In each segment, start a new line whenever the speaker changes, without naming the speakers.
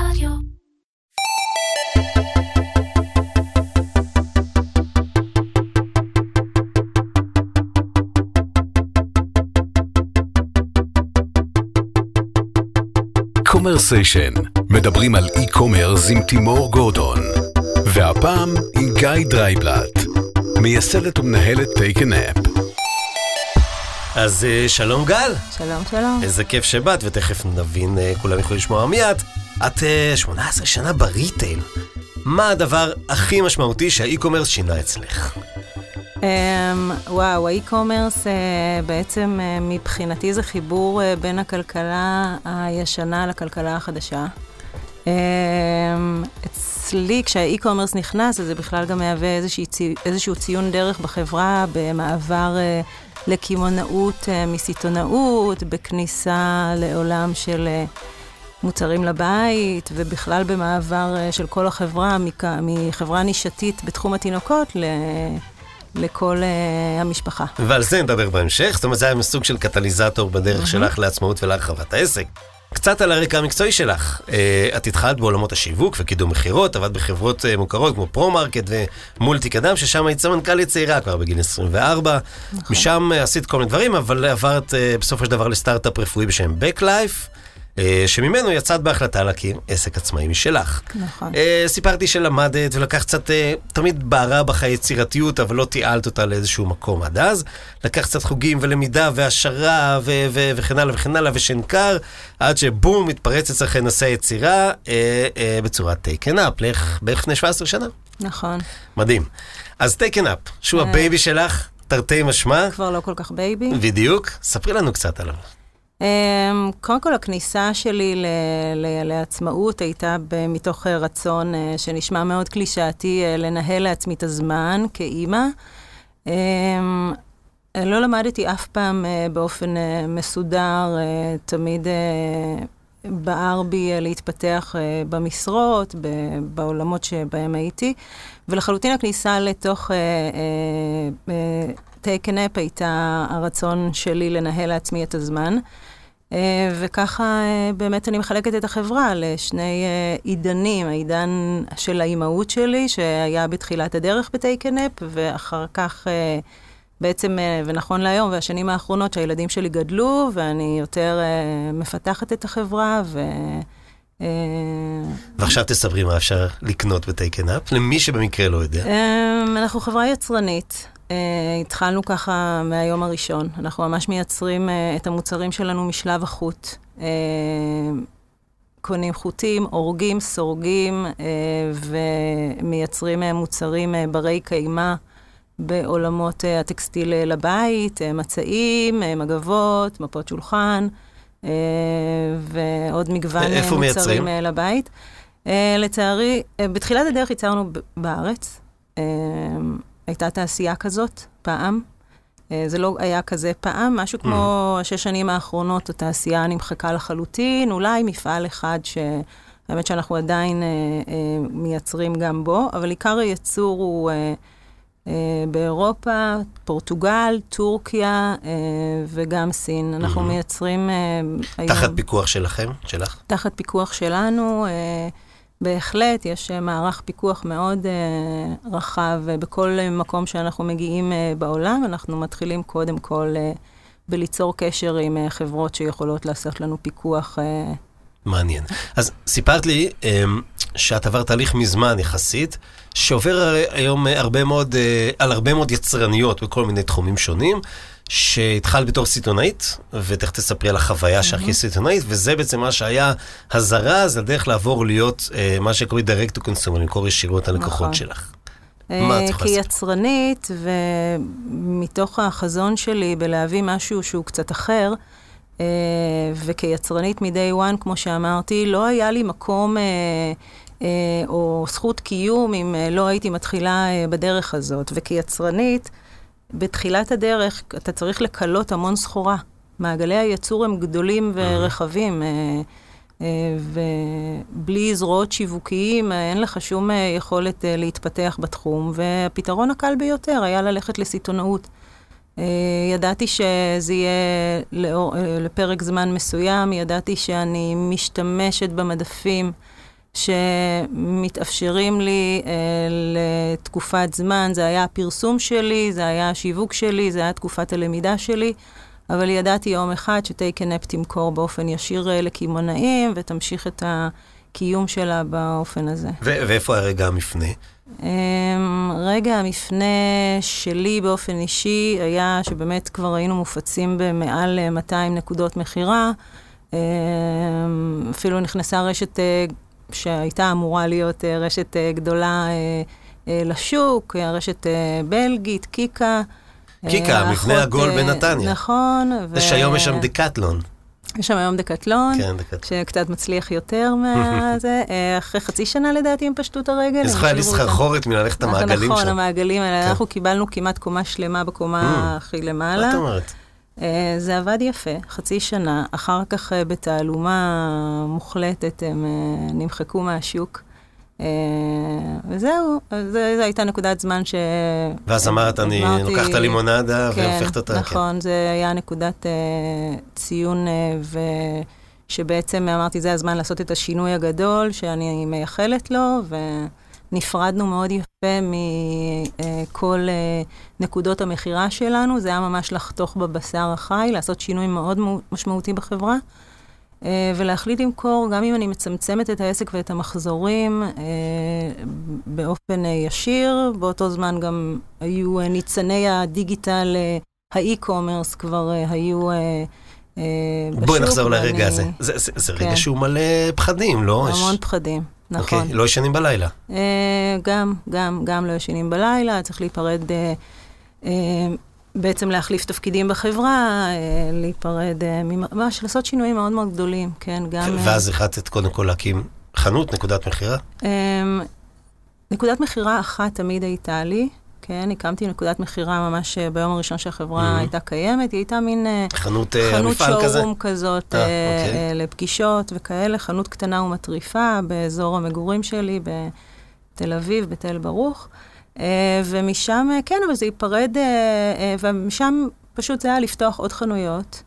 רדיו.
קומרסיישן, מדברים על e-commerce עם תימור גורדון. והפעם עם גל דרייבלט, מייסדת ומנהלת טייקן אפ.
אז אה, שלום גל,
שלום, שלום.
איזה כיף שבאת, ותכף נבין, אה, כולם יכולים לשמוע מיד. את אה, 18 שנה ב retail. מה הדבר הכי משמעותי שה e-commerce שינה אצלך?
אממ, וואו, ה e-commerce אה, בעצם אה, מבחינתי זה חיבור אה, בין הכלכלה הישנה לכלכלה החדשה. אממ, אצלי, כשה e-commerce נכנס, אז זה בכלל גם מהווה צי, איזשהו ציון דרך בחברה במעבר אה, לקמעונאות אה, מסיטונאות, בכניסה לעולם של אה, מוצרים לבית, ובכלל במעבר אה, של כל החברה, מחברה נישתית בתחום התינוקות ל... לכל אה, המשפחה.
ועל זה נדבר בהמשך, זאת אומרת זה היה סוג של קטליזטור בדרך שלך לעצמאות ולהרחבת העסק. קצת על הרקע המקצועי שלך. אה, את התחלת בעולמות השיווק וקידום מכירות, עבדת בחברות אה, מוכרות כמו פרו-מרקט ומולטי קדם, ששם היית סמנכ"לית צעירה כבר בגיל 24. משם אה, עשית כל מיני דברים, אבל עברת אה, בסופו של דבר לסטארט-אפ רפואי בשם Backlife. אה, שממנו יצאת בהחלטה להקים עסק עצמאי משלך.
נכון.
אה, סיפרת לי שלמדת ולקחת קצת, אה, תמיד בערה בך יצירתיות, אבל לא תיעלת אותה לאיזשהו מקום עד אז. לקחת קצת חוגים ולמידה והעשרה ו- ו- וכן הלאה וכן הלאה ושנקר, עד שבום, מתפרץ אצלך נושא היצירה בצורת טייקן אפ, בערך לפני 17 שנה.
נכון.
מדהים. אז טייקן אפ, שהוא.
ה
baby שלך, תרתי משמע,
כבר לא כל כך baby.
בדיוק, ספרי לנו קצת עליו.
Um, קודם כל, הכניסה שלי ל- ל- לעצמאות הייתה מתוך אה, רצון uh, שנשמע מאוד קלישאתי, uh, לנהל לעצמי את הזמן כאימא. Um, לא למדתי אף פעם באופן מסודר, תמיד בער בי uh, להתפתח uh, במשרות, בעולמות שבהם הייתי, ולחלוטין הכניסה לתוך... Uh, uh, uh, טייקן אפ הייתה הרצון שלי לנהל לעצמי את הזמן. אה, וככה אה, באמת אני מחלקת את החברה לשני אה, עידנים, העידן של האימהות שלי, שהיה בתחילת הדרך בטייקן אפ, ואחר כך בעצם, ונכון להיום, והשנים האחרונות שהילדים שלי גדלו, ואני יותר מפתחת את החברה, ו...
ועכשיו תספרי מה אפשר לקנות בטייקן אפ, למי שבמקרה לא יודע.
אנחנו חברה יצרנית. התחלנו ככה מהיום הראשון. אנחנו ממש מייצרים את המוצרים שלנו משלב החוט. קונים חוטים, הורגים, סורגים ומייצרים מוצרים ברי קיימא בעולמות uh, הטקסטיל uh, לבית, uh, מצעים, מגבות, מפות שולחן ועוד מגוון מוצרים
מייצרים?
לבית. לצערי, בתחילת הדרך ייצרנו בארץ. הייתה תעשייה כזאת פעם. אה, זה לא היה כזה פעם, משהו כמו השש שנים האחרונות, התעשייה נמחקה לחלוטין, אולי מפעל אחד שהאמת שאנחנו עדיין אה, אה, מייצרים גם בו, אבל עיקר הייצור הוא אה, אה, באירופה, פורטוגל, טורקיה אה, וגם סין. אנחנו מייצרים אה, היום...
תחת פיקוח שלכם, שלך?
תחת פיקוח שלנו. אה, בהחלט, יש אה, מערך פיקוח מאוד אה, רחב אה, בכל אה, מקום שאנחנו מגיעים אה, בעולם. אנחנו מתחילים קודם כל אה, בליצור קשר עם אה, חברות שיכולות לעשות לנו פיקוח. אה,
מעניין. אז סיפרת לי שאת עברת תהליך מזמן יחסית, שעובר היום אה, הרבה מאוד, אה, על הרבה מאוד יצרניות בכל מיני תחומים שונים, שהתחלת בתור סיטונאית, ותכף תספרי על החוויה שלך כסיטונאית, וזה בעצם מה שהיה הזרז, הדרך לעבור להיות אה, מה שקוראים direct to consumer, למכור ישירות ללקוחות
נכון.
שלך. מה את יכולה?
כיצרנית, ומתוך החזון שלי בלהביא משהו שהוא קצת אחר, וכיצרנית מ-day one, כמו שאמרתי, לא היה לי מקום אה, או זכות קיום אם אה, לא הייתי מתחילה אה, בדרך הזאת. וכיצרנית, בתחילת הדרך אתה צריך לקלות המון סחורה. מעגלי הייצור הם גדולים ורחבים. אה, אה, ובלי זרועות שיווקיים, אה, אין לך שום אה, יכולת אה, להתפתח בתחום, והפתרון הקל ביותר היה ללכת לסיטונאות. אה, ידעתי שזה יהיה אה, לפרק זמן מסוים, ידעתי שאני משתמשת במדפים שמתאפשרים לי אה, לתקופת זמן. זה היה הפרסום שלי, זה היה השיווק שלי, זה היה תקופת הלמידה שלי, אבל ידעתי יום אחד שטייקנאפ תמכור באופן ישיר אה, לקמעונאים ותמשיך את הקיום שלה באופן הזה.
ו- ואיפה הרגע המפנה?
אמ, רגע המפנה שלי באופן אישי היה שבאמת כבר היינו מופצים במעל 200 נקודות מכירה. אמ, אפילו נכנסה רשת אה, שהייתה אמורה להיות אה, רשת אה, גדולה לשוק, רשת בלגית, קיקה.
קיקה, המבנה עגול בנתניה.
נכון.
זה שהיום יש שם דקטלון.
יש שם היום דקטלון,
כן, דקטלון.
שקצת מצליח יותר מזה. אה, אחרי חצי שנה לדעתי הם פשטו את הרגל.
אני זוכר, היה לי סחרחורת מללכת המעגלים שם.
נכון, המעגלים האלה. כן. אנחנו קיבלנו כמעט קומה שלמה בקומה mm. הכי למעלה.
מה את אומרת?
אה, זה עבד יפה, חצי שנה. אחר כך אה, בתעלומה מוחלטת הם נמחקו מהשוק. אה, וזהו, זו הייתה נקודת זמן ש...
ואז אמרת, אני לוקחת לימונדה כן, והופכת אותה.
נכון, כן. זה היה נקודת ציון, uh, ושבעצם אמרתי, זה הזמן לעשות את השינוי הגדול שאני מייחלת לו, ונפרדנו מאוד יפה מכל uh, נקודות המכירה שלנו. זה היה ממש לחתוך בבשר החי, לעשות שינוי מאוד משמעותי בחברה. אה, ולהחליט למכור, גם אם אני מצמצמת את העסק ואת המחזורים אה, באופן אה, ישיר, באותו זמן גם היו ניצני הדיגיטל, האי-קומרס כבר היו בשוק.
בואי נחזור לרגע הזה. זה, זה, זה רגע כן. שהוא מלא פחדים, לא?
המון יש... פחדים, נכון.
אוקיי, לא ישנים בלילה.
גם, גם, גם לא ישנים בלילה, צריך להיפרד בעצם להחליף תפקידים בחברה, אה, להיפרד, אה, ממש לעשות שינויים מאוד מאוד גדולים, כן, גם...
ואז החלטת קודם כל להקים חנות, נקודת מכירה? אמ,
נקודת מכירה אחת תמיד הייתה לי, כן, הקמתי נקודת מכירה ממש אה, ביום הראשון שהחברה mm-hmm. הייתה קיימת, היא הייתה מין
חנות,
חנות שואורום כזאת 아, אוקיי. לפגישות וכאלה, חנות קטנה ומטריפה באזור המגורים שלי בתל אביב, בתל ברוך. אה, ומשם, אה, כן, אבל זה ייפרד, אה, ומשם פשוט זה היה לפתוח עוד חנויות,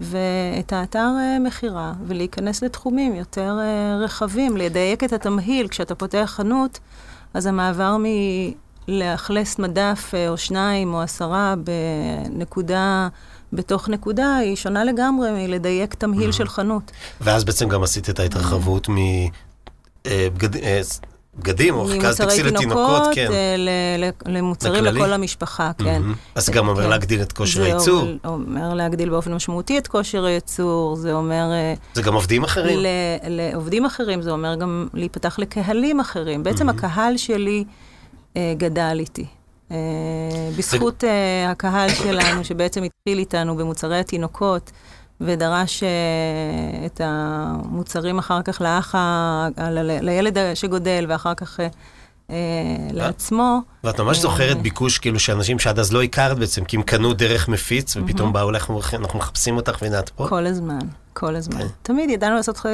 ואת האתר מכירה, ולהיכנס לתחומים יותר רחבים, לדייק את התמהיל. כשאתה פותח חנות, אז המעבר מלאכלס מדף או שניים או עשרה בנקודה... בתוך נקודה היא שונה לגמרי מלדייק תמהיל mm-hmm. של חנות.
ואז בעצם גם עשית את ההתרחבות מ... בגדים או חלקה טקסטיל לתינוקות, כן.
למוצרים לכל המשפחה, כן.
אז גם אומר כן. להגדיל את כושר הייצור.
זה אומר להגדיל באופן משמעותי את כושר הייצור, זה אומר... אה,
זה גם עובדים אחרים?
לעובדים אחרים, זה אומר גם להיפתח לקהלים אחרים. בעצם הקהל שלי אה, גדל איתי. אה, בזכות הקהל שלנו, שבעצם התחיל איתנו במוצרי התינוקות, ודרש את המוצרים אחר כך לאח. לילד שגודל, ואחר כך לעצמו.
ואת ממש זוכרת ביקוש, כאילו, שאנשים שעד אז לא הכרת בעצם, כי הם קנו דרך מפיץ, ופתאום באו לך, אנחנו מחפשים אותך והנה את פה?
כל הזמן, כל הזמן. כן. תמיד ידענו לעשות...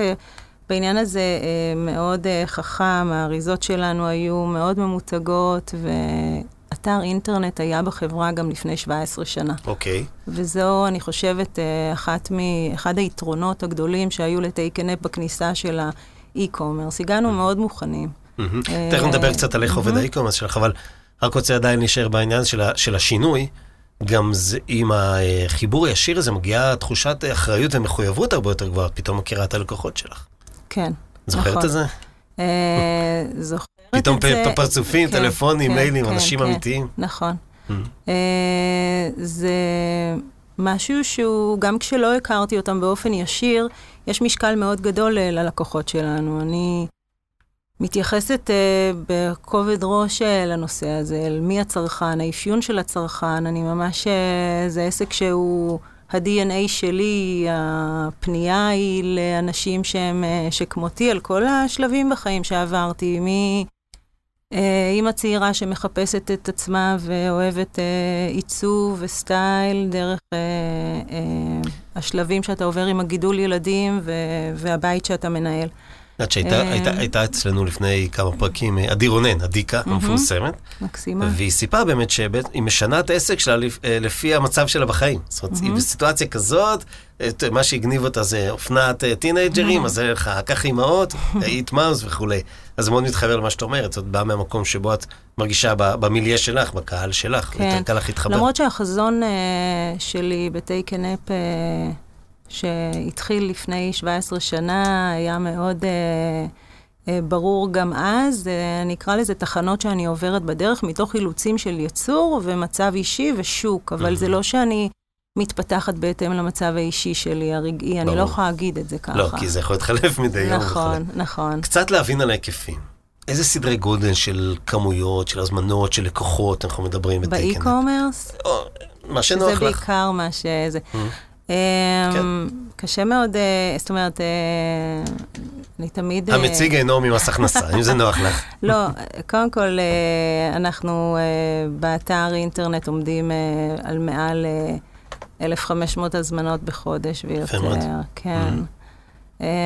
בעניין הזה מאוד חכם, האריזות שלנו היו מאוד ממותגות, ו... אתר אינטרנט היה בחברה גם לפני 17 שנה.
אוקיי. Okay.
וזו, אני חושבת, אה, אחת מ... אחד היתרונות הגדולים שהיו לטייקנאפ בכניסה של האי-קומרס. הגענו מאוד מוכנים.
תכף נדבר קצת על איך עובד האי-קומרס שלך, אבל רק רוצה עדיין להישאר בעניין של השינוי. גם זה, עם החיבור הישיר הזה מגיעה תחושת אחריות ומחויבות הרבה יותר גבוהה, פתאום מכירה את הלקוחות שלך.
כן,
זוכרת נכון. את זה?
אה, זוכרת
פתאום פרצופים, כן, טלפונים, כן, מיילים, כן, אנשים אמיתיים.
נכון. Mm. אה, זה משהו שהוא, גם כשלא הכרתי אותם באופן ישיר, יש משקל מאוד גדול ללקוחות שלנו. אני מתייחסת uh, בכובד ראש uh, לנושא הזה, אל מי הצרכן, האפיון של הצרכן. אני ממש, זה עסק שהוא... ה-DNA שלי, הפנייה היא לאנשים שהם, שכמותי, על כל השלבים בחיים שעברתי, מאימא צעירה שמחפשת את עצמה ואוהבת אה, עיצוב וסטייל דרך אה, אה, השלבים שאתה עובר עם הגידול ילדים והבית שאתה מנהל.
יודעת שהייתה אצלנו לפני כמה פרקים, עדי רונן, עדיקה, המפורסמת.
מקסימה.
והיא סיפרה באמת שהיא משנה את העסק שלה לפי המצב שלה בחיים. זאת אומרת, היא בסיטואציה כזאת, מה שהגניב אותה זה אופנת טינג'רים, אז זה לך, קח אימהות, איט מאוס וכולי. אז זה מאוד מתחבר למה שאת אומרת, זאת באה מהמקום שבו את מרגישה במיליה שלך, בקהל שלך,
כן.
יותר קל לך להתחבר.
למרות שהחזון שלי בטייקן אפ... שהתחיל לפני 17 שנה, היה מאוד אה, אה, ברור גם אז. אה, אני אקרא לזה תחנות שאני עוברת בדרך, מתוך אילוצים של יצור ומצב אישי ושוק, אבל זה לא שאני מתפתחת בהתאם למצב האישי שלי, הרגעי, ברור. אני לא יכולה להגיד את זה ככה.
לא, כי זה יכול להתחלף מדי יום.
נכון, נכון.
קצת להבין על ההיקפים. איזה סדרי גודל של כמויות, של הזמנות, של לקוחות אנחנו מדברים
בטייקן? באי-קומרס?
מה שנוח לך.
שזה בעיקר מה שזה. כן. קשה מאוד, זאת אומרת, אני תמיד...
המציג אינו ממס הכנסה, אם זה נוח לך.
לא, קודם כל, אנחנו באתר אינטרנט עומדים על מעל 1,500 הזמנות בחודש ויותר. כן.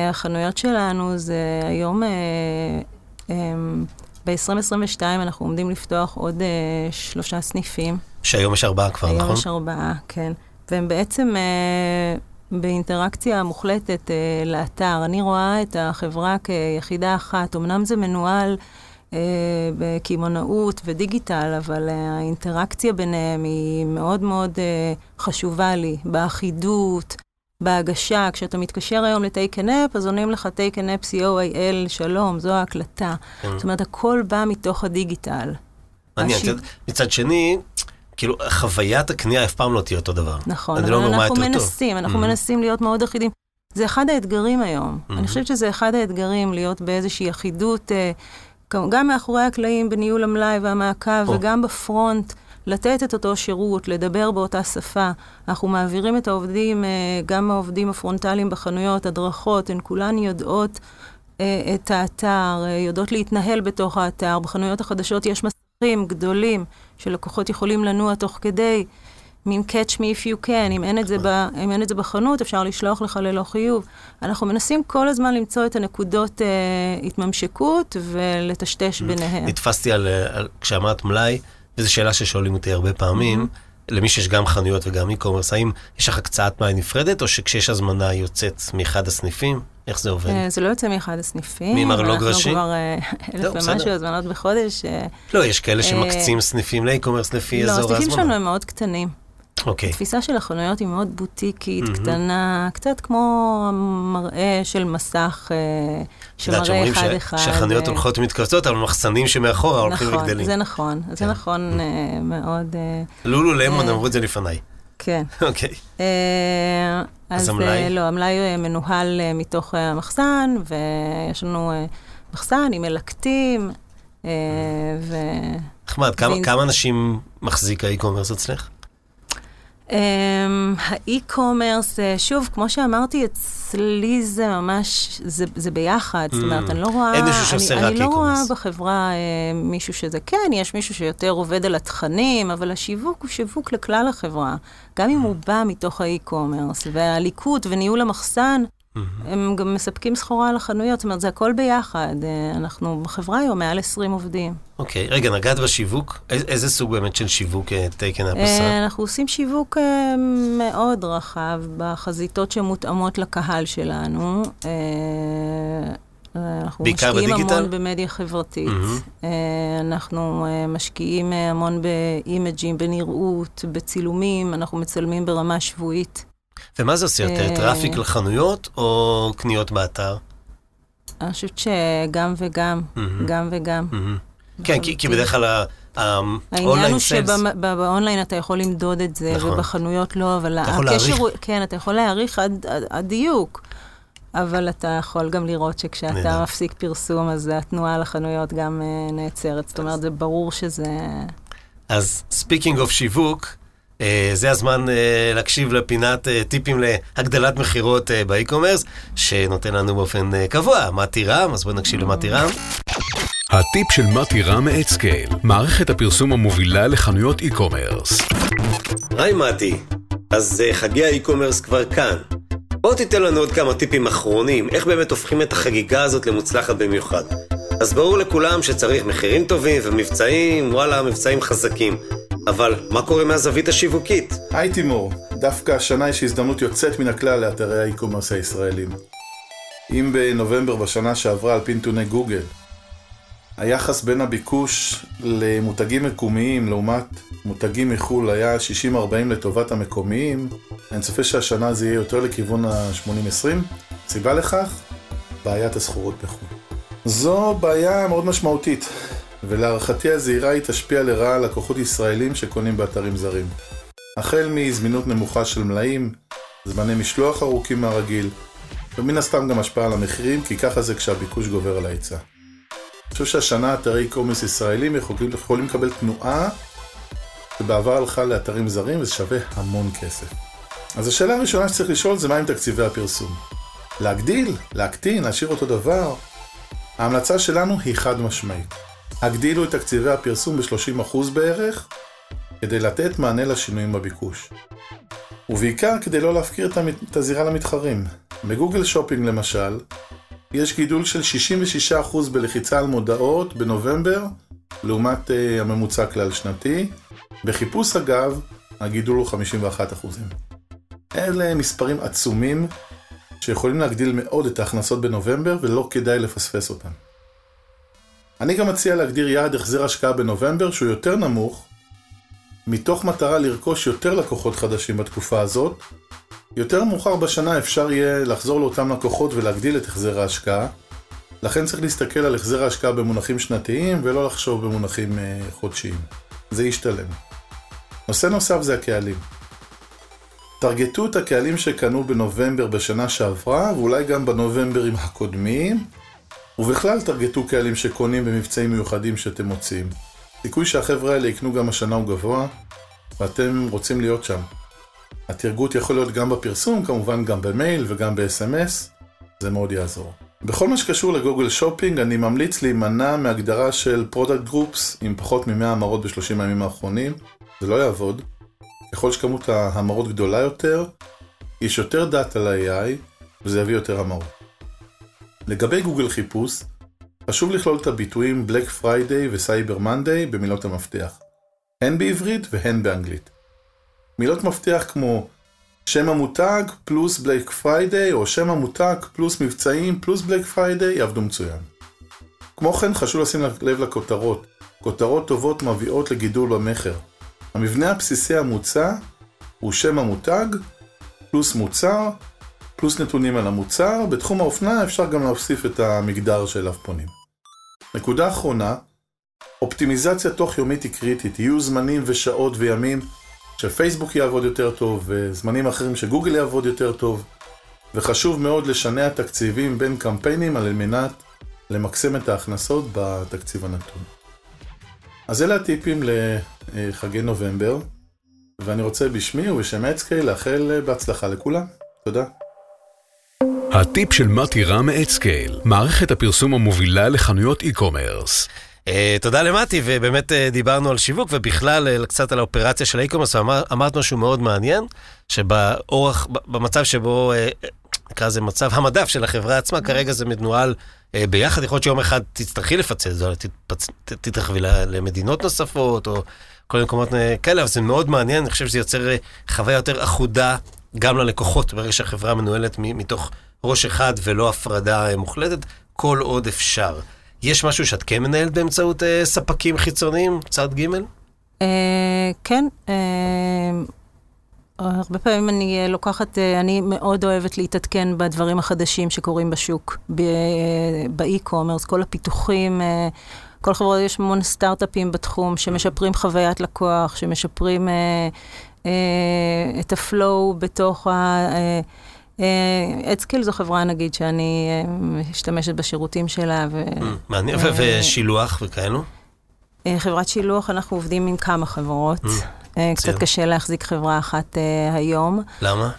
החנויות שלנו זה היום, ב-2022 אנחנו עומדים לפתוח עוד שלושה סניפים.
שהיום יש ארבעה כבר, נכון?
היום יש ארבעה, כן. והם בעצם אה, באינטראקציה מוחלטת אה, לאתר. אני רואה את החברה כיחידה אחת. אמנם זה מנוהל אה, בקמעונאות ודיגיטל, אבל אה, האינטראקציה ביניהם היא מאוד מאוד אה, חשובה לי, באחידות. בהגשה, כשאתה מתקשר היום לטייקן אפ, אז עונים לך טייקן אפ co.il, שלום, זו ההקלטה. Mm. זאת אומרת, הכל בא מתוך הדיגיטל.
מעניין. מצד שני, כאילו, חוויית הקנייה אף פעם לא תהיה אותו דבר.
נכון, אבל לא אנחנו מנסים, אנחנו mm-hmm. מנסים להיות מאוד אחידים. זה אחד האתגרים היום. Mm-hmm. אני חושבת שזה אחד האתגרים, להיות באיזושהי אחידות, גם מאחורי הקלעים בניהול המלאי והמעקב, oh. וגם בפרונט, לתת את אותו שירות, לדבר באותה שפה. אנחנו מעבירים את העובדים, גם העובדים הפרונטליים בחנויות, הדרכות, הן כולן יודעות את האתר, יודעות להתנהל בתוך האתר. בחנויות החדשות יש מסכים גדולים. שלקוחות יכולים לנוע תוך כדי, מין catch me if you can, אם אין, את זה, ב, אם אין את זה בחנות, אפשר לשלוח לך ללא חיוב. אנחנו מנסים כל הזמן למצוא את הנקודות אה, התממשקות ולטשטש ביניהם.
נתפסתי על, על כשאמרת מלאי, וזו שאלה ששואלים אותי הרבה פעמים, למי שיש גם חנויות וגם e-commerce, האם יש לך הקצאת מלאי נפרדת, או שכשיש הזמנה יוצאת מאחד הסניפים? איך זה עובד?
זה לא יוצא מאחד הסניפים.
ממרלוג ראשי?
אנחנו כבר אלף ומשהו הזמנות בחודש.
לא, יש כאלה שמקצים סניפים לאי-קומרס לפי אזור ההזמנה.
לא, הסניפים שלנו הם מאוד קטנים.
אוקיי.
התפיסה של החנויות היא מאוד בוטיקית, קטנה, קצת כמו מראה של מסך, שמראה אחד-אחד.
שהחנויות הולכות ומתכווצות, אבל מחסנים שמאחורה הולכים וגדלים.
נכון, זה נכון, זה נכון מאוד.
לולו למון אמרו את זה לפניי.
כן.
אוקיי.
אז המלאי? לא, המלאי מנוהל מתוך המחסן, ויש לנו מחסן עם מלקטים, ו...
נחמד, כמה אנשים מחזיק ה e-commerce אצלך?
ה e-commerce, שוב, כמו שאמרתי, אצלי זה ממש, זה, זה ביחד. זאת אומרת, אני לא רואה...
אין מישהו שעושה רק
אי-קומרס. אני
לא
רואה בחברה מישהו שזה... כן, יש מישהו שיותר עובד על התכנים, אבל השיווק הוא שיווק לכלל החברה. גם אם הוא בא מתוך ה e-commerce, והליקוט וניהול המחסן, הם גם מספקים סחורה לחנויות, זאת אומרת, זה הכל ביחד. אנחנו בחברה היום מעל 20 עובדים.
אוקיי, רגע, נגעת בשיווק? איזה סוג באמת של שיווק טייקן אפ עושה?
אנחנו עושים שיווק מאוד רחב בחזיתות שמותאמות לקהל שלנו. אנחנו משקיעים המון במדיה חברתית. אנחנו משקיעים המון באימג'ים, בנראות, בצילומים, אנחנו מצלמים ברמה שבועית.
ומה זה עושה יותר, traffic לחנויות או קניות באתר?
אני חושבת שגם וגם, גם וגם.
כן, כי בדרך כלל
העניין הוא שבאונליין אתה יכול למדוד את זה, ובחנויות לא, אבל הקשר הוא, כן, אתה יכול להעריך עד דיוק. אבל אתה יכול גם לראות שכשאתה מפסיק פרסום, אז התנועה לחנויות גם נעצרת. זאת אומרת, זה ברור שזה...
אז speaking of שיווק, זה הזמן להקשיב לפינת טיפים להגדלת מכירות ב e-commerce, שנותן לנו באופן קבוע מתי רם, אז בואו נקשיב למתי רם.
הטיפ של מתי רם מאת סקייל, מערכת הפרסום המובילה לחנויות e-commerce.
היי מתי, אז חגי ה e-commerce כבר כאן. בוא תיתן לנו עוד כמה טיפים אחרונים, איך באמת הופכים את החגיגה הזאת למוצלחת במיוחד. אז ברור לכולם שצריך מחירים טובים ומבצעים, וואלה, מבצעים חזקים. אבל מה קורה מהזווית השיווקית?
היי תימור, דווקא השנה יש הזדמנות יוצאת מן הכלל לאתרי האי-קומרס הישראלים. אם בנובמבר בשנה שעברה על פי נתוני גוגל, היחס בין הביקוש למותגים מקומיים לעומת מותגים מחו"ל היה 60-40 לטובת המקומיים, אני צופה שהשנה זה יהיה יותר לכיוון ה-80-20. סיבה לכך? בעיית הסחורות בחו"ל. זו בעיה מאוד משמעותית, ולהערכתי הזהירה היא תשפיע לרעה על לקוחות ישראלים שקונים באתרים זרים. החל מזמינות נמוכה של מלאים, זמני משלוח ארוכים מהרגיל, ומן הסתם גם השפעה על המחירים, כי ככה זה כשהביקוש גובר על ההיצע. אני חושב שהשנה אתרי e-commerce ישראלים יכולים, יכולים לקבל תנועה שבעבר הלכה לאתרים זרים וזה שווה המון כסף. אז השאלה הראשונה שצריך לשאול זה מה עם תקציבי הפרסום. להגדיל, להקטין, להשאיר אותו דבר? ההמלצה שלנו היא חד משמעית. הגדילו את תקציבי הפרסום ב-30% בערך, כדי לתת מענה לשינויים בביקוש. ובעיקר כדי לא להפקיר את הזירה למתחרים. בגוגל שופינג למשל, יש גידול של 66% בלחיצה על מודעות בנובמבר, לעומת uh, הממוצע כלל שנתי. בחיפוש אגב, הגידול הוא 51%. אלה מספרים עצומים שיכולים להגדיל מאוד את ההכנסות בנובמבר ולא כדאי לפספס אותם. אני גם מציע להגדיר יעד החזר השקעה בנובמבר שהוא יותר נמוך, מתוך מטרה לרכוש יותר לקוחות חדשים בתקופה הזאת. יותר מאוחר בשנה אפשר יהיה לחזור לאותם לקוחות ולהגדיל את החזר ההשקעה. לכן צריך להסתכל על החזר ההשקעה במונחים שנתיים ולא לחשוב במונחים אה, חודשיים. זה ישתלם. נושא נוסף זה הקהלים. טרגטו את הקהלים שקנו בנובמבר בשנה שעברה, ואולי גם בנובמברים הקודמים, ובכלל טרגטו קהלים שקונים במבצעים מיוחדים שאתם מוציאים. סיכוי שהחבר'ה האלה יקנו גם השנה הוא גבוה, ואתם רוצים להיות שם. הטרגוט יכול להיות גם בפרסום, כמובן גם במייל וגם ב-SMS, זה מאוד יעזור. בכל מה שקשור לגוגל שופינג, אני ממליץ להימנע מהגדרה של product groups עם פחות מ-100 המרות ב-30 הימים האחרונים, זה לא יעבוד. ככל שכמות ההמרות גדולה יותר, יש יותר דאטה ל-AI, וזה יביא יותר המרות. לגבי גוגל חיפוש, חשוב לכלול את הביטויים Black Friday ו-Cyber Monday במילות המפתח, הן בעברית והן באנגלית. מילות מפתח כמו שם המותג פלוס Black Friday או שם המותג פלוס מבצעים פלוס Black Friday יעבדו מצוין. כמו כן חשוב לשים לב לכותרות, כותרות טובות מביאות לגידול במכר. המבנה הבסיסי המוצע הוא שם המותג, פלוס מוצר, פלוס נתונים על המוצר. בתחום האופנה אפשר גם להוסיף את המגדר שאליו פונים. נקודה אחרונה, אופטימיזציה תוך יומית היא קריטית. יהיו זמנים ושעות וימים שפייסבוק יעבוד יותר טוב, וזמנים אחרים שגוגל יעבוד יותר טוב, וחשוב מאוד לשנע תקציבים בין קמפיינים על מנת למקסם את ההכנסות בתקציב הנתון. אז אלה הטיפים לחגי נובמבר, ואני רוצה בשמי ובשם אצקי לאחל בהצלחה לכולם. תודה.
הטיפ של מתי רם מאדסקייל, מערכת הפרסום המובילה לחנויות e-commerce.
Uh, תודה למתי, ובאמת uh, דיברנו על שיווק, ובכלל uh, קצת על האופרציה של האי-קומרס, ואמרת משהו מאוד מעניין, שבאורח, במצב שבו, נקרא לזה מצב המדף של החברה עצמה, כרגע זה מנוהל uh, ביחד, יכול להיות שיום אחד תצטרכי לפצל את זה, תתרחבי למדינות נוספות, או כל מיני מקומות כאלה, אבל זה מאוד מעניין, אני חושב שזה יוצר חוויה יותר אחודה גם ללקוחות, ברגע שהחברה מנוהלת מתוך ראש אחד ולא הפרדה מוחלטת, כל עוד אפשר. יש משהו שאת כן מנהלת באמצעות אה, ספקים חיצוניים, צד ג'?
אה, כן. אה, הרבה פעמים אני אה, לוקחת, אה, אני מאוד אוהבת להתעדכן בדברים החדשים שקורים בשוק, ב e-commerce, כל הפיתוחים. אה, כל חברה, יש המון סטארט-אפים בתחום שמשפרים חוויית לקוח, שמשפרים אה, אה, את ה flow בתוך ה... אה, אדסקיל זו חברה, נגיד, שאני אה, משתמשת בשירותים שלה.
Mm, מעניין, ו- ושילוח וכאלו?
אה, חברת שילוח, אנחנו עובדים עם כמה חברות. Mm, קצת קשה להחזיק חברה אחת היום.
למה?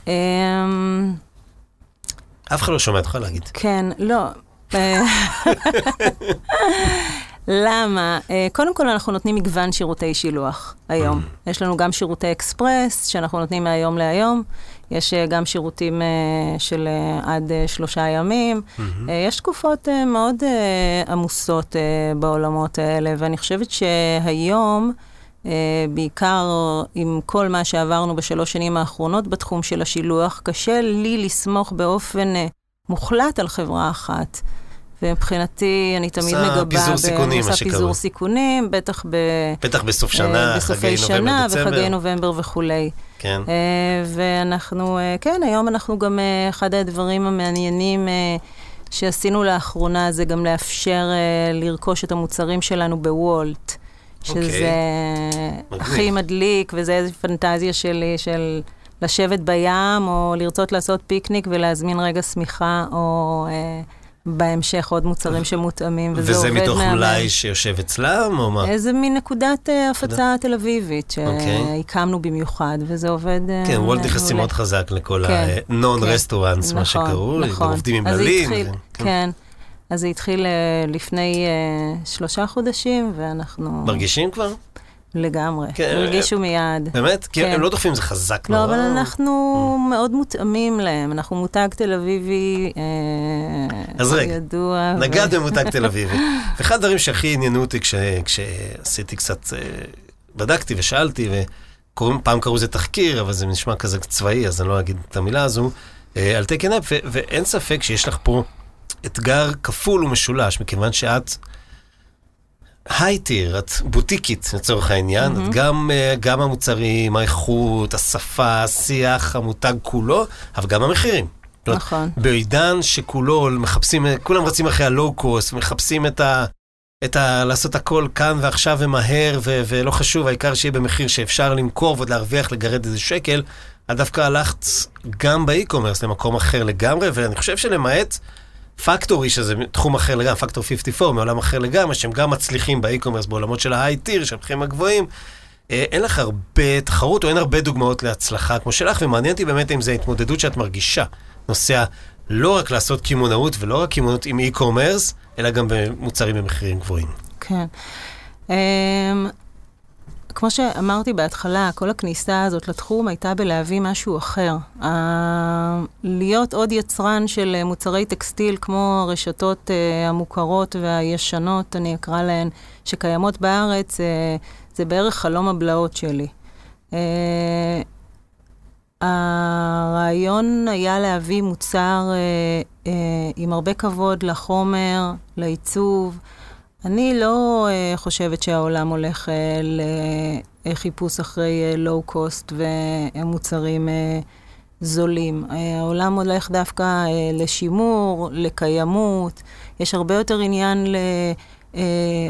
אף אחד לא שומע אותך להגיד.
כן, לא. למה? אה, קודם כל, אנחנו נותנים מגוון שירותי שילוח היום.
Mm.
יש לנו גם שירותי אקספרס, שאנחנו נותנים מהיום להיום. יש אה, גם שירותים אה, של עד שלושה ימים.
Mm-hmm.
יש תקופות מאוד עמוסות בעולמות האלה, ואני חושבת שהיום, בעיקר עם כל מה שעברנו בשלוש שנים האחרונות בתחום של השילוח, קשה לי לסמוך באופן מוחלט על חברה אחת. ומבחינתי, אני תמיד
עושה
מגבה...
פיזור
ב-
סיכונים, מה
עושה
שקרוי.
פיזור סיכונים, בטח ב...
בטח בסוף שנה,
אה,
חגי
בסופי
נובמבר,
שנה
דצמבר.
וחגי נובמבר וכולי.
כן.
אה, ואנחנו, אה, כן, היום אנחנו גם, אחד הדברים המעניינים שעשינו לאחרונה זה גם לאפשר לרכוש את המוצרים שלנו בוולט, שזה
אוקיי. מגניב.
הכי מדליק, וזה איזו פנטזיה שלי של לשבת בים, או לרצות לעשות פיקניק ולהזמין רגע שמיכה, או... אה, בהמשך עוד מוצרים שמותאמים, וזה
וזה
עובד
מתוך
מהמם.
מלאי שיושב אצלם, או מה?
איזה מין נקודת אה, הפצה תל אביבית
אוקיי.
שהקמנו במיוחד, וזה עובד אה,
כן, וולט. נכנסים מאוד חזק לכל
כן,
ה-non
כן.
restaurants, מה
נכון,
שקראו,
נכון.
עובדים עם.
התחיל-
ו-
כן. אז זה התחיל אה, לפני אה, שלושה חודשים, ואנחנו...
מרגישים כבר?
לגמרי.
כן,
הרגישו מיד.
באמת? כי
כן.
הם לא דוחפים, זה חזק נורא.
לא, אבל אנחנו מאוד מותאמים להם. אנחנו מותג תל אביבי אה,
אז רגע,
ידוע. ו-
נגעת במותג תל אביבי. ואחד הדברים שהכי עניינו אותי כש- כשעשיתי קצת, אה, בדקתי ושאלתי, ופעם קראו לזה תחקיר, אבל זה נשמע כזה צבאי, אז אני לא אגיד את המילה הזו, אה, על תקן אפ, ו- ואין ספק שיש לך פה אתגר כפול ומשולש, מכיוון שאת הייטיר, את בוטיקית לצורך העניין, את גם, אה, גם המוצרים, האיכות, השפה, השיח, המותג כולו, אבל גם המחירים.
נכון.
בעידן שכולו מחפשים, כולם רצים אחרי הלואו-קוסט, מחפשים את ה... את ה... לעשות הכל כאן ועכשיו ומהר, ו... ולא חשוב, העיקר שיהיה במחיר שאפשר למכור ועוד להרוויח, לגרד איזה שקל. את דווקא הלכת גם ב e-commerce למקום אחר לגמרי, ואני חושב שלמעט פקטורי, שזה תחום אחר לגמרי, פקטורי 54, מעולם אחר לגמרי, שהם גם מצליחים ב e-commerce בעולמות של ה high tier, של המחירים הגבוהים, אה, אין לך הרבה תחרות או אין הרבה דוגמאות להצלחה כמו שלך, ומעניין אותי באמת אם זו התמודדות שאת מרגישה. נוסע לא רק לעשות קמעונאות ולא רק קמעונאות עם e-commerce, אלא גם במוצרים במחירים גבוהים.
כן. כמו שאמרתי בהתחלה, כל הכניסה הזאת לתחום הייתה בלהביא משהו אחר. Uh, להיות עוד יצרן של uh, מוצרי טקסטיל כמו הרשתות uh, המוכרות והישנות, אני אקרא להן, שקיימות בארץ, uh, זה בערך חלום הבלעות שלי. Uh, הרעיון היה להביא מוצר אה, אה, עם הרבה כבוד לחומר, לעיצוב. אני לא אה, חושבת שהעולם הולך אה, לחיפוש אחרי אה, לואו-קוסט ומוצרים אה, זולים. אה, העולם הולך דווקא אה, לשימור, לקיימות. יש הרבה יותר עניין ל... Uh,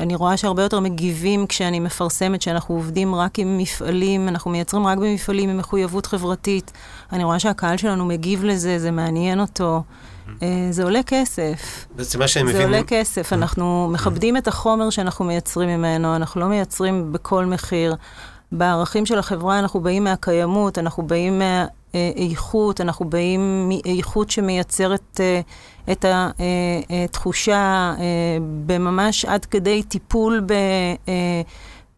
אני רואה שהרבה יותר מגיבים כשאני מפרסמת שאנחנו עובדים רק עם מפעלים, אנחנו מייצרים רק במפעלים עם מחויבות חברתית. אני רואה שהקהל שלנו מגיב לזה, זה מעניין אותו. Uh, זה עולה כסף.
בעצם מה שאני
זה
מבין...
עולה כסף. אנחנו מכבדים את החומר שאנחנו מייצרים ממנו, אנחנו לא מייצרים בכל מחיר. בערכים של החברה אנחנו באים מהקיימות, אנחנו באים מהאיכות, אנחנו באים מאיכות שמייצרת אה, את התחושה אה, בממש עד כדי טיפול ב, אה,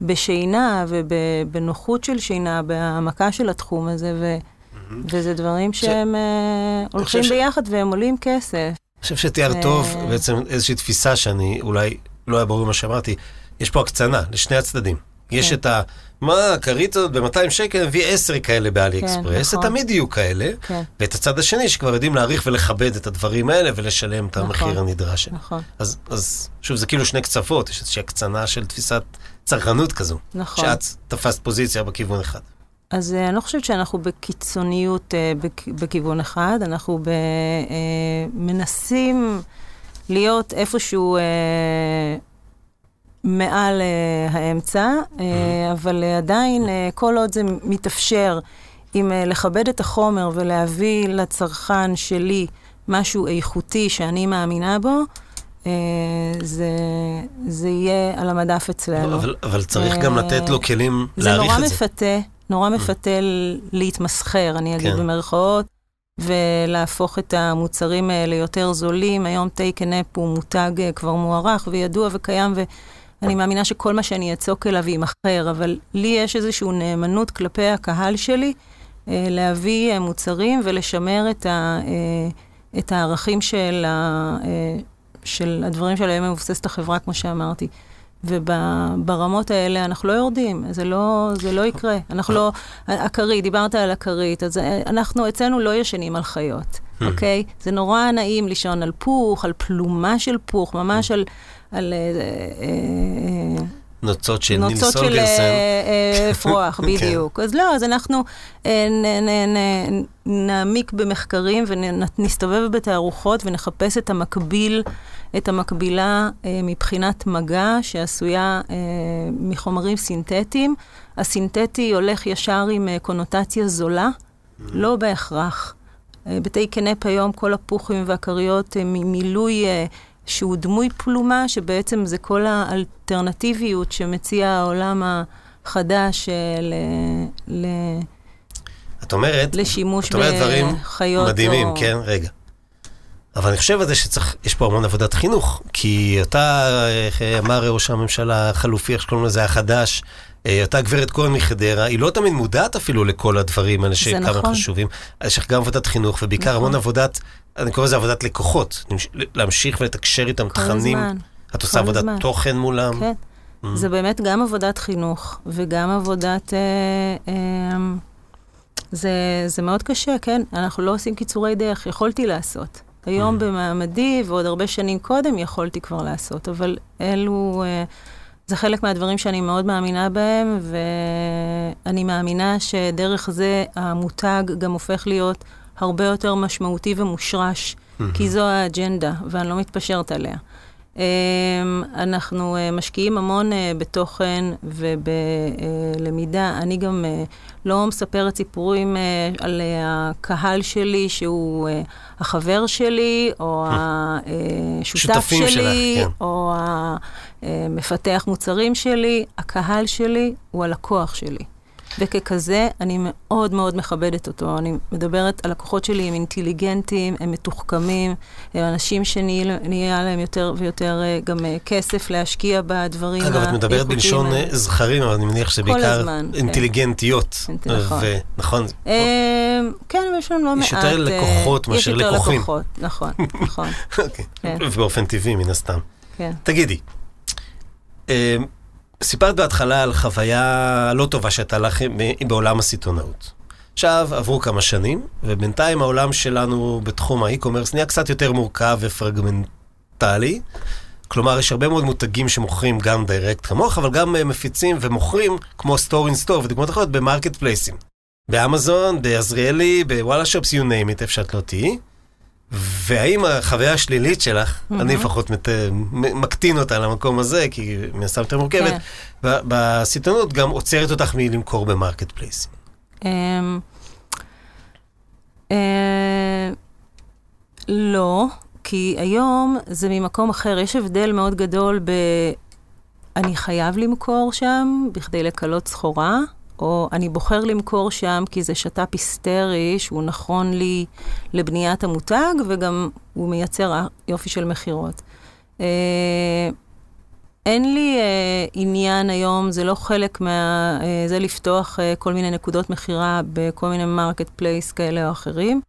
בשינה ובנוחות של שינה, בהעמקה של התחום הזה, ו, וזה דברים שהם אה, הולכים ביחד והם עולים כסף.
אני חושב שתיארת
אה,
טוב בעצם איזושהי תפיסה שאני אולי לא היה ברור מה שאמרתי. יש פה הקצנה לשני הצדדים. יש
כן.
את ה... מה, כריתות ב-200 שקל, נביא 10 כאלה באלי
כן,
אקספרס,
נכון.
תמיד יהיו כאלה.
כן,
ואת הצד השני, שכבר יודעים להעריך ולכבד את הדברים האלה ולשלם את
נכון.
המחיר הנדרש.
נכון,
אז, אז שוב, זה כאילו שני קצוות, יש איזושהי הקצנה של תפיסת צרכנות כזו.
נכון.
שאת תפסת פוזיציה בכיוון אחד.
אז אה, אני לא חושבת שאנחנו בקיצוניות אה, בכ- בכיוון אחד, אנחנו אה, מנסים להיות איפשהו אה, מעל אה, האמצע, אה, אבל אה, עדיין, אה, כל עוד זה מתאפשר, עם אה, לכבד את החומר ולהביא לצרכן שלי משהו איכותי שאני מאמינה בו, אה, זה, זה יהיה על המדף אצלנו.
אבל, אבל צריך גם לתת לו כלים
זה
להעריך
נורא
את זה.
מפתה, נורא מפתה להתמסחר, אני אגיד
כן.
במרכאות, ולהפוך את המוצרים האלה ליותר זולים. היום טייקן אפ הוא מותג אה, כבר מוערך וידוע וקיים, אני מאמינה שכל מה שאני אצוק אליו יימכר, אבל לי יש איזושהי נאמנות כלפי הקהל שלי, אה, להביא אה, מוצרים ולשמר את, ה, אה, את הערכים של, ה, של הדברים שעליהם מבוססת החברה, כמו שאמרתי. וברמות האלה אנחנו לא יורדים, זה לא, זה לא יקרה. אנחנו לא, הכרית, דיברת על הכרית, אז אנחנו אצלנו לא ישנים על חיות, hmm. אוקיי? זה נורא נעים לישון על פוך, על פלומה של פוך, ממש על... על
נוצות של ניל סולגרסן. נוצות של
אפרוח, כן. בדיוק. אז לא, אז אנחנו נעמיק במחקרים ונסתובב בתערוכות ונחפש את המקביל, את המקבילה מבחינת מגע שעשויה מחומרים סינתטיים. הסינתטי הולך ישר עם קונוטציה זולה, לא בהכרח. בתי קנפ היום כל הפוחים והכריות ממילוי שהוא דמוי פלומה, שבעצם זה כל האלטרנטיביות שמציע העולם החדש אה, ל... ל...
את אומרת,
לשימוש
את אומרת דברים מדהימים, או... כן, רגע. אבל אני חושב על זה שצריך, יש פה המון עבודת חינוך, כי אותה, איך אמר ראש הממשלה החלופי, איך שקוראים לזה, החדש, אה, אותה גברת כהן מחדרה, היא לא תמיד מודעת אפילו לכל הדברים האלה שכמה נכון. חשובים. יש לך גם עבודת חינוך, ובעיקר נכון. המון עבודת אני קורא לזה עבודת לקוחות, להמשיך ולתקשר איתם תכנים.
הזמן.
את עושה עבודת
הזמן.
תוכן מולם.
כן. Mm. זה באמת גם עבודת חינוך, וגם עבודת... אה, אה, זה, זה מאוד קשה, כן? אנחנו לא עושים קיצורי דרך, יכולתי לעשות. היום. במעמדי, ועוד הרבה שנים קודם, יכולתי כבר לעשות, אבל אלו... אה, זה חלק מהדברים שאני מאוד מאמינה בהם, ואני מאמינה שדרך זה המותג גם הופך להיות הרבה יותר משמעותי ומושרש. כי זו האג'נדה, ואני לא מתפשרת עליה. Um, אנחנו uh, משקיעים המון uh, בתוכן ובלמידה. אני גם לא מספרת סיפורים על הקהל שלי, שהוא החבר שלי, או השותף שלי, שלך, כן. או המפתח מוצרים שלי. הקהל שלי הוא הלקוח שלי. וככזה, אני מאוד מאוד מכבדת אותו. אני מדברת, הלקוחות שלי הם אינטליגנטים, הם מתוחכמים, הם אנשים שנהיה להם יותר ויותר אה, גם אה, כסף להשקיע בדברים
האיכותיים. אגב, את מדברת בלשון אה, זכרים, אבל אני מניח שבעיקר
הזמן,
כן. אינטליגנטיות.
כן. נכון.
נכון.
כן, יש לנו לא מעט...
יש יותר לקוחות מאשר לקוחים. יש יותר
לקוחות, נכון, נכון.
אוקיי. ובאופן טבעי, מן הסתם.
כן.
תגידי, סיפרת בהתחלה על חוויה לא טובה שהייתה לך בעולם הסיטונאות. עכשיו, עברו כמה שנים, ובינתיים העולם שלנו בתחום האי-קומרס נהיה קצת יותר מורכב ופרגמנטלי. כלומר, יש הרבה מאוד מותגים שמוכרים גם direct כמוך, אבל גם אה, מפיצים ומוכרים, כמו store in store ודוגמאות אחרות, ב marketplace ים. באמזון, בעזריאלי, בוואלה שופס, you name it, איפה שאת לא תהיי. והאם החוויה השלילית שלך, mm-hmm. אני לפחות מת, מקטין אותה למקום הזה, כי מן הסתם יותר מורכבת, כן. בסיטונות גם עוצרת אותך מלמכור ב marketplace. Um,
uh, לא, כי היום זה ממקום אחר. יש הבדל מאוד גדול ב... אני חייב למכור שם בכדי לכלות סחורה, או אני בוחר למכור שם כי זה שת"פ היסטרי שהוא נכון לי לבניית המותג, וגם הוא מייצר יופי של מכירות. אה, אין לי אה, עניין היום, זה לא חלק מה... אה, זה לפתוח אה, כל מיני נקודות מכירה בכל מיני marketplace כאלה או אחרים.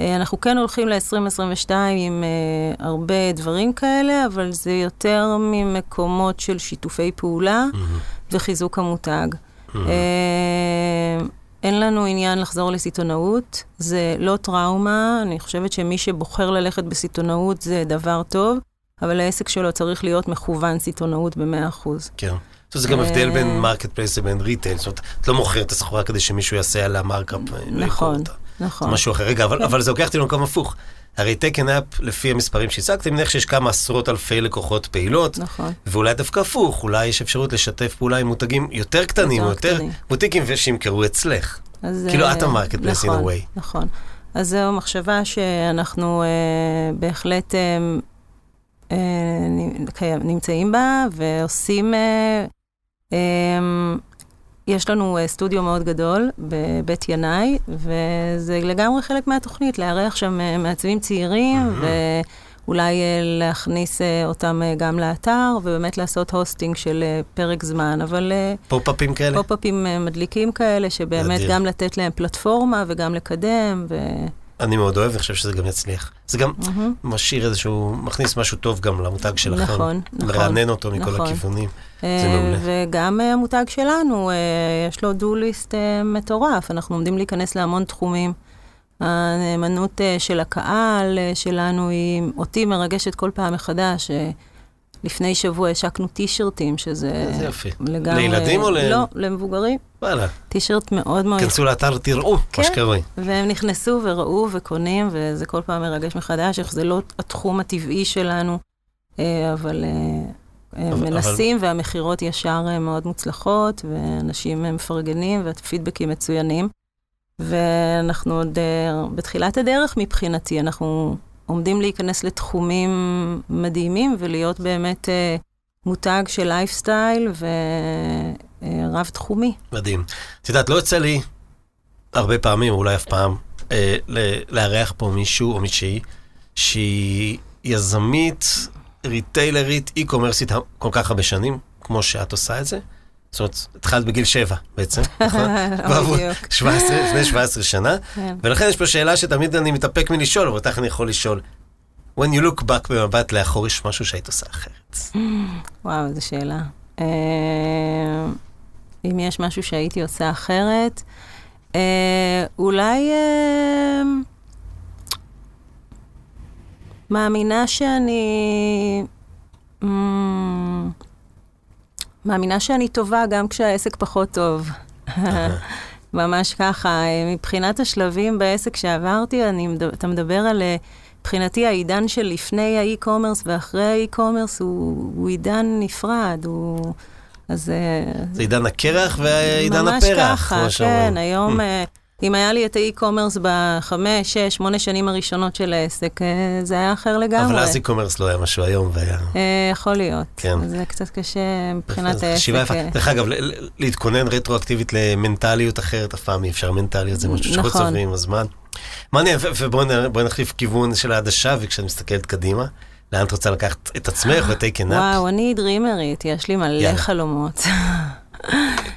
אה, אנחנו כן הולכים ל-2022 עם אה, הרבה דברים כאלה, אבל זה יותר ממקומות של שיתופי פעולה mm-hmm. וחיזוק המותג. אה, אין לנו עניין לחזור לסיטונאות, זה לא טראומה, אני חושבת שמי שבוחר ללכת בסיטונאות זה דבר טוב, אבל העסק שלו צריך להיות מכוון סיטונאות ב-100%.
כן. זה גם הבדל בין marketplace לבין retail, זאת אומרת, את לא מוכרת את הסחורה כדי שמישהו יעשה עליה markup.
נכון, נכון.
זה משהו אחר. רגע, אבל זה לוקח אותי למקום הפוך. הרי תקן אפ, לפי המספרים שהצגת, אני מניח שיש כמה עשרות אלפי לקוחות פעילות.
נכון.
ואולי דווקא הפוך, אולי יש אפשרות לשתף פעולה עם מותגים יותר קטנים, יותר, יותר בוטיקים ושימכרו אצלך. אז, כאילו את ה marketplace
נכון,
in a way.
נכון. אז זו מחשבה שאנחנו אה, בהחלט אה, אה, נמצאים בה ועושים... אה, אה, יש לנו uh, סטודיו מאוד גדול בבית ינאי, וזה לגמרי חלק מהתוכנית, לארח שם uh, מעצבים צעירים, mm-hmm. אולי אה, להכניס אה, אותם אה, גם לאתר, ובאמת לעשות הוסטינג של אה, פרק זמן, אבל אה,
פופ-אפים כאלה?
פופ-אפים אה, מדליקים כאלה, שבאמת
אדיר.
גם לתת להם פלטפורמה וגם לקדם, ו...
אני מאוד אוהב, אני חושב שזה גם יצליח. זה גם
מהמם.
משאיר איזשהו, מכניס משהו טוב גם למותג שלכם.
נכון, נכון.
לרענן אותו מכל
נכון.
הכיוונים.
אה,
זה מעולה.
וגם אה, המותג שלנו, אה, יש לו דו-ליסט מטורף, אנחנו עומדים להיכנס להמון תחומים. הנאמנות של הקהל שלנו היא אותי מרגשת כל פעם מחדש. אה, לפני שבוע השקנו טישרטים, שזה
איזה יופי.
לגמרי...
לילדים או ל-
לא, למבוגרים.
וואלה,
טישרט מאוד מאוד
כנסו לאתר, תראו
כן.
מה שקרוי.
והם נכנסו וראו וקונים, וזה כל פעם מרגש מחדש, איך זה לא התחום הטבעי שלנו, אה, אבל אה, אה,
אבל-
מנסים, והמכירות ישר אה, מאוד מוצלחות, ואנשים אה, מפרגנים, והפידבקים מצוינים. ואנחנו עוד אה, בתחילת הדרך מבחינתי, אנחנו עומדים להיכנס לתחומים מדהימים, ולהיות באמת אה, מותג של לייפסטייל ורב-תחומי.
מדהים. את יודעת, לא יוצא לי הרבה פעמים, אולי אף פעם, אה, לארח פה מישהו או מישהי שהיא יזמית, ריטיילרית, אי-קומרסית כל כך הרבה שנים, כמו שאת עושה את זה. זאת אומרת, התחלת בגיל שבע בעצם, נכון?
בדיוק.
17, לפני 17 שנה,
כן.
ולכן יש פה שאלה שתמיד אני מתאפק מלשאול, אבל אותך אני יכול לשאול. When you look back במבט לאחור, יש משהו שהיית עושה אחרת.
וואו, איזו שאלה. אה, אם יש משהו שהייתי עושה אחרת, אה, אולי אה, מאמינה שאני... אמ, מאמינה שאני טובה גם כשהעסק פחות טוב. ממש ככה. אה, מבחינת השלבים בעסק שעברתי, אני, אתה מדבר על, אה, מבחינתי העידן של לפני האי-קומרס ואחרי האי-קומרס הוא, הוא עידן נפרד, הוא... אז... אה,
זה עידן הקרח ועידן
ממש
הפרח,
ככה,
כמו שאומרים.
כן, היום, אם היה לי את האי-קומרס בחמש, שש, שמונה שנים הראשונות של העסק, אה, זה היה אחר לגמרי.
אבל אז e-commerce לא היה משהו היום, והיה...
אה, יכול להיות.
כן.
זה קצת קשה מבחינת העסק.
חשיבה יפה.
אה.
דרך אגב, להתכונן רטרואקטיבית למנטליות אחרת, אף פעם אי אפשר מנטליות, זה משהו שאנחנו
נכון.
צוברים עם הזמן. מעניין, ובואי נחליף כיוון של העדשה, וכשאת מסתכלת קדימה, לאן את רוצה לקחת את עצמך a nap?
וואו, אני דרימרית, יש לי מלא. חלומות.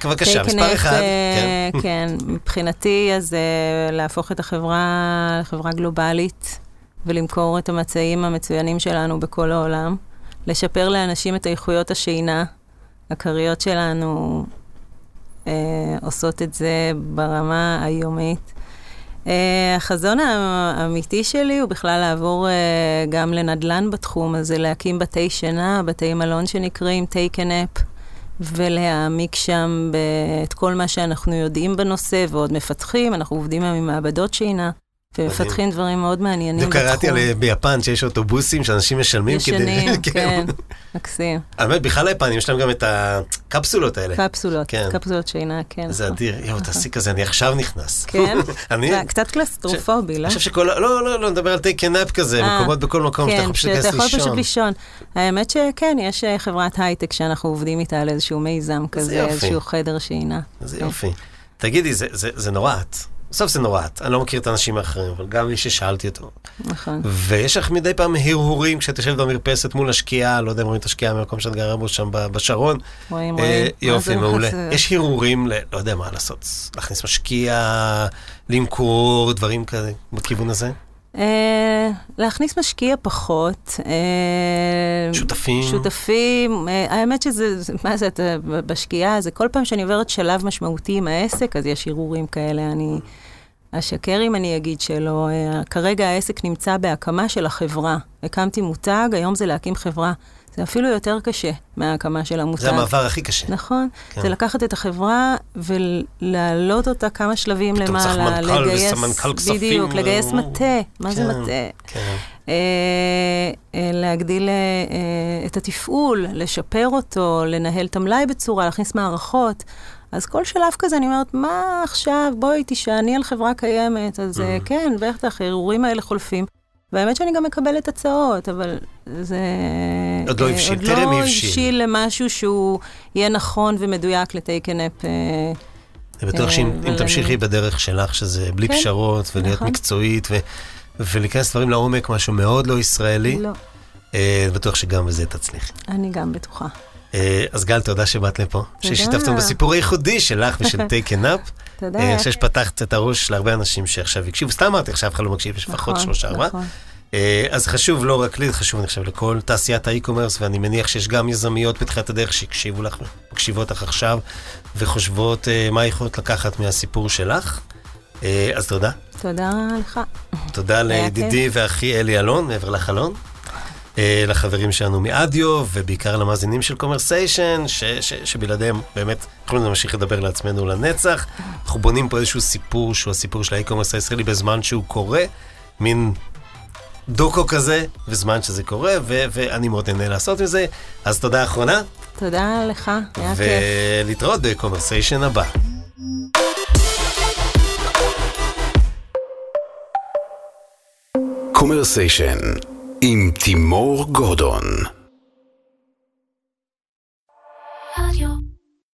בבקשה, מספר אחד.
אה,
כן.
כן, מבחינתי, אז אה, להפוך את החברה לחברה גלובלית ולמכור את המצעים המצוינים שלנו בכל העולם, לשפר לאנשים את איכויות השינה. הכריות שלנו אה, עושות את זה ברמה היומית. אה, החזון האמיתי שלי הוא בכלל לעבור אה, גם לנדל"ן בתחום הזה, להקים בתי שינה, בתי מלון שנקראים take a nap. ולהעמיק שם את כל מה שאנחנו יודעים בנושא ועוד מפתחים, אנחנו עובדים היום עם מעבדות שינה, ומפתחים דברים מאוד מעניינים בתחום.
קראתי על ביפן שיש אוטובוסים שאנשים משלמים כדי...
ישנים, כן, מקסים.
האמת, בכלל היפנים יש להם גם את הקפסולות האלה.
קפסולות,
כן.
קפסולות שינה, כן.
זה
נכון.
אדיר, יואו, תעשי כזה, אני עכשיו נכנס.
כן? זה קצת קלסטרופובי, לא?
אני חושב שכל... לא, לא, לא, נדבר על a nap כזה,
אה,
מקומות בכל מקום, שאתה
כן,
יכול פשוט
שאתה
להיכנס
יכול פשוט
לישון.
לישון. האמת שכן, יש אה, חברת הייטק שאנחנו עובדים איתה על איזשהו מיזם כזה. איזשהו חדר שינה. כן.
יופי. תגידי, זה- זה זה נורא את. בסוף זה נורא. אני לא מכיר את האנשים האחרים, אבל גם מי ששאלתי אותו.
נכון.
ויש לך מדי פעם הרהורים כשאת יושבת במרפסת מול השקיעה, לא יודע אם רואים את השקיעה מהמקום שאת גרה בו שם בשרון.
רואים,
אה,
רואים. מה
יופי,
זה
מעולה.
חסר?
יש הרהורים, ל- לא יודע מה לעשות, להכניס משקיע, למכור, דברים כאלה, בכיוון הזה?
אה, להכניס משקיע פחות. אה,
שותפים?
שותפים. אה, האמת שזה, זה- מה זה, אתה בשקיעה, זה כל פעם שאני עוברת שלב משמעותי עם העסק, אז יש הרהורים כאלה. אני אשקר אם אני אגיד שלא. כרגע העסק נמצא בהקמה של החברה. הקמתי מותג, היום זה להקים חברה. זה אפילו יותר קשה מההקמה של המותג.
זה המעבר הכי קשה.
נכון,
כן.
זה לקחת את החברה ולהעלות אותה כמה שלבים
פתאום צריך
למעלה,
מנכ"ל
לגייס,
וסמנכ"ל כספים,
בדיוק, לגייס
ו-
מטה, מה זה
כן,
מטה?
כן.
אה, אה, להגדיל אה, אה, את התפעול, לשפר אותו, לנהל את המלאי בצורה, להכניס מערכות. אז כל שלב כזה, אני אומרת, מה עכשיו, בואי תישעני על חברה קיימת. אז אה,
Mm.
כן, בטח, הערעורים האלה חולפים. והאמת שאני גם מקבלת הצעות, אבל זה...
עוד לא
אה,
הבשיל,
עוד
טרם
לא
הבשיל.
הבשיל למשהו שהוא יהיה נכון ומדויק לטייקנאפ.
אני בטוח
אה,
שאם אם
אבל
תמשיכי
אני-
בדרך שלך, שזה בלי
כן,
פשרות, ולהיות
נכון.
מקצועית, ולהיכנס דברים לעומק, משהו מאוד לא ישראלי.
לא,
אה, בטוח שגם בזה תצליחי.
אני גם בטוחה.
אה, אז גל, תודה שבאת לפה. ששיתפתם בסיפור הייחודי שלך ושל Taken
תודה.
אה, אני חושב שפתחת את הראש להרבה אנשים שעכשיו הקשיבו. סתם אמרתי, עכשיו אף אחד לא מקשיב, יש לפחות
נכון,
שלושה, ארבעה.
נכון.
אה, אז חשוב לא רק לי, חשוב, אני חושב, לכל תעשיית ה e-commerce, ואני מניח שיש גם יזמיות בתחילת הדרך שהקשיבו לך, מקשיבות לך עכשיו, וחושבות אה, מה יכולות לקחת מהסיפור שלך. אה, אז תודה.
תודה לך.
תודה לידידי ואחי אלי אלון, מעבר לחלון. אה, לחברים שלנו מאדיו, ובעיקר למאזינים של קומרסיישן, ש- ש- שבלעדיהם באמת יכולים להמשיך לדבר לעצמנו לנצח. אנחנו בונים פה איזשהו סיפור שהוא הסיפור של ה e-commerce הישראלי בזמן שהוא קורה, מין דוקו כזה, בזמן שזה קורה, ו- ואני מאוד נהנה לעשות עם זה. אז תודה אחרונה,
תודה לך, היה כיף.
ולהתראות בקומרסיישן הבא.
קומרסיישן עם תימור גורדון.